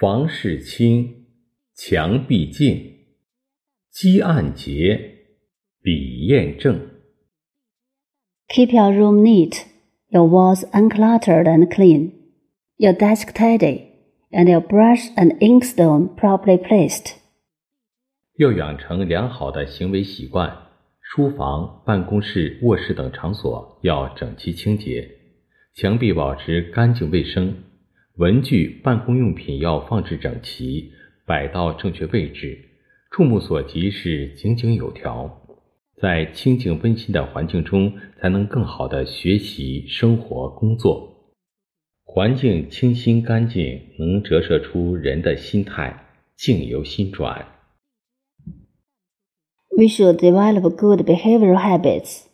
房事清，墙壁净，积案洁，笔砚正。Keep your room neat, your walls uncluttered and clean, your desk tidy, and your brush and inkstone properly placed. 要养成良好的行为习惯，书房、办公室、卧室等场所要整齐清洁，墙壁保持干净卫生，文具、办公用品要放置整齐，摆到正确位置，触目所及是井井有条。在清静温馨的环境中，才能更好的学习、生活、工作。环境清新干净，能折射出人的心态，境由心转。We should develop good behavioral habits.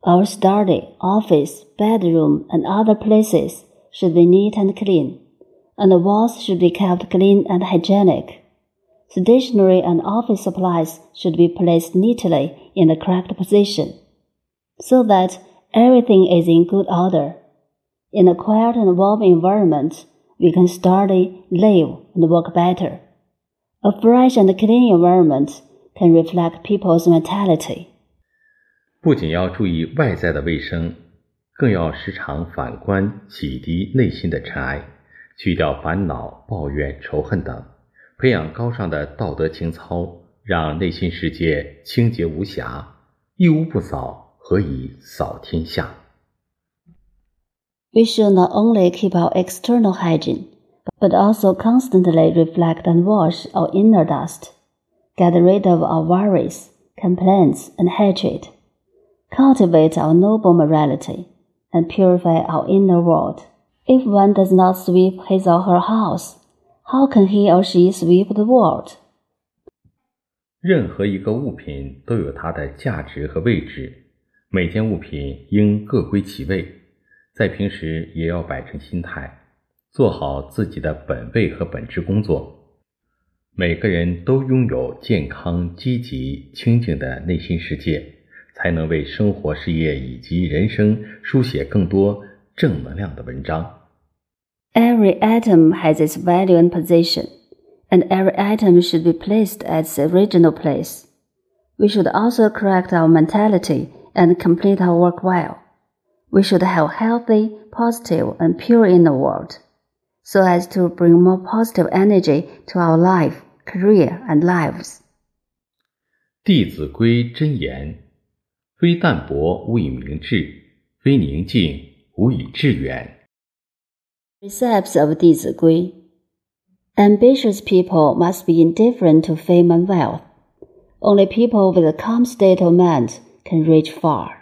Our study, office, bedroom, and other places should be neat and clean, and the walls should be kept clean and hygienic. Stationery and office supplies should be placed neatly in the correct position, so that everything is in good order. In a quiet and warm environment, we can study, live, and work better. A fresh and clean environment can reflect people's mentality. 不仅要注意外在的卫生，更要时常反观洗涤内心的尘埃， 去掉烦恼、抱怨、仇恨等，培养高尚的道德情操，让内心世界清洁无瑕。一屋不扫，何以扫天下？ We should not only keep our external hygiene, but also constantly reflect and wash our inner dust. Get rid of our worries, complaints, and hatred. Cultivate our noble morality and purify our inner world. If one does not sweep his or her house, how can he or she sweep the world? 任何一个物品都有它的价值和位置，每件物品应各归其位。在平时也要摆正心态，做好自己的本位和本职工作。每个人都拥有健康、积极、清净的内心世界，才能为生活、事业以及人生书写更多正能量的文章。Every atom has its value and position, and every atom should be placed at its original place. We should also correct our mentality and complete our work well. We should have healthy, positive, and pure inner world, so as to bring more positive energy to our life, career, and lives. 《弟子规》真言：非淡泊无以明志，非宁静无以致远。 Precepts of Dizi Gui Ambitious people must be indifferent to fame and wealth. Only people with a calm state of mind can reach far.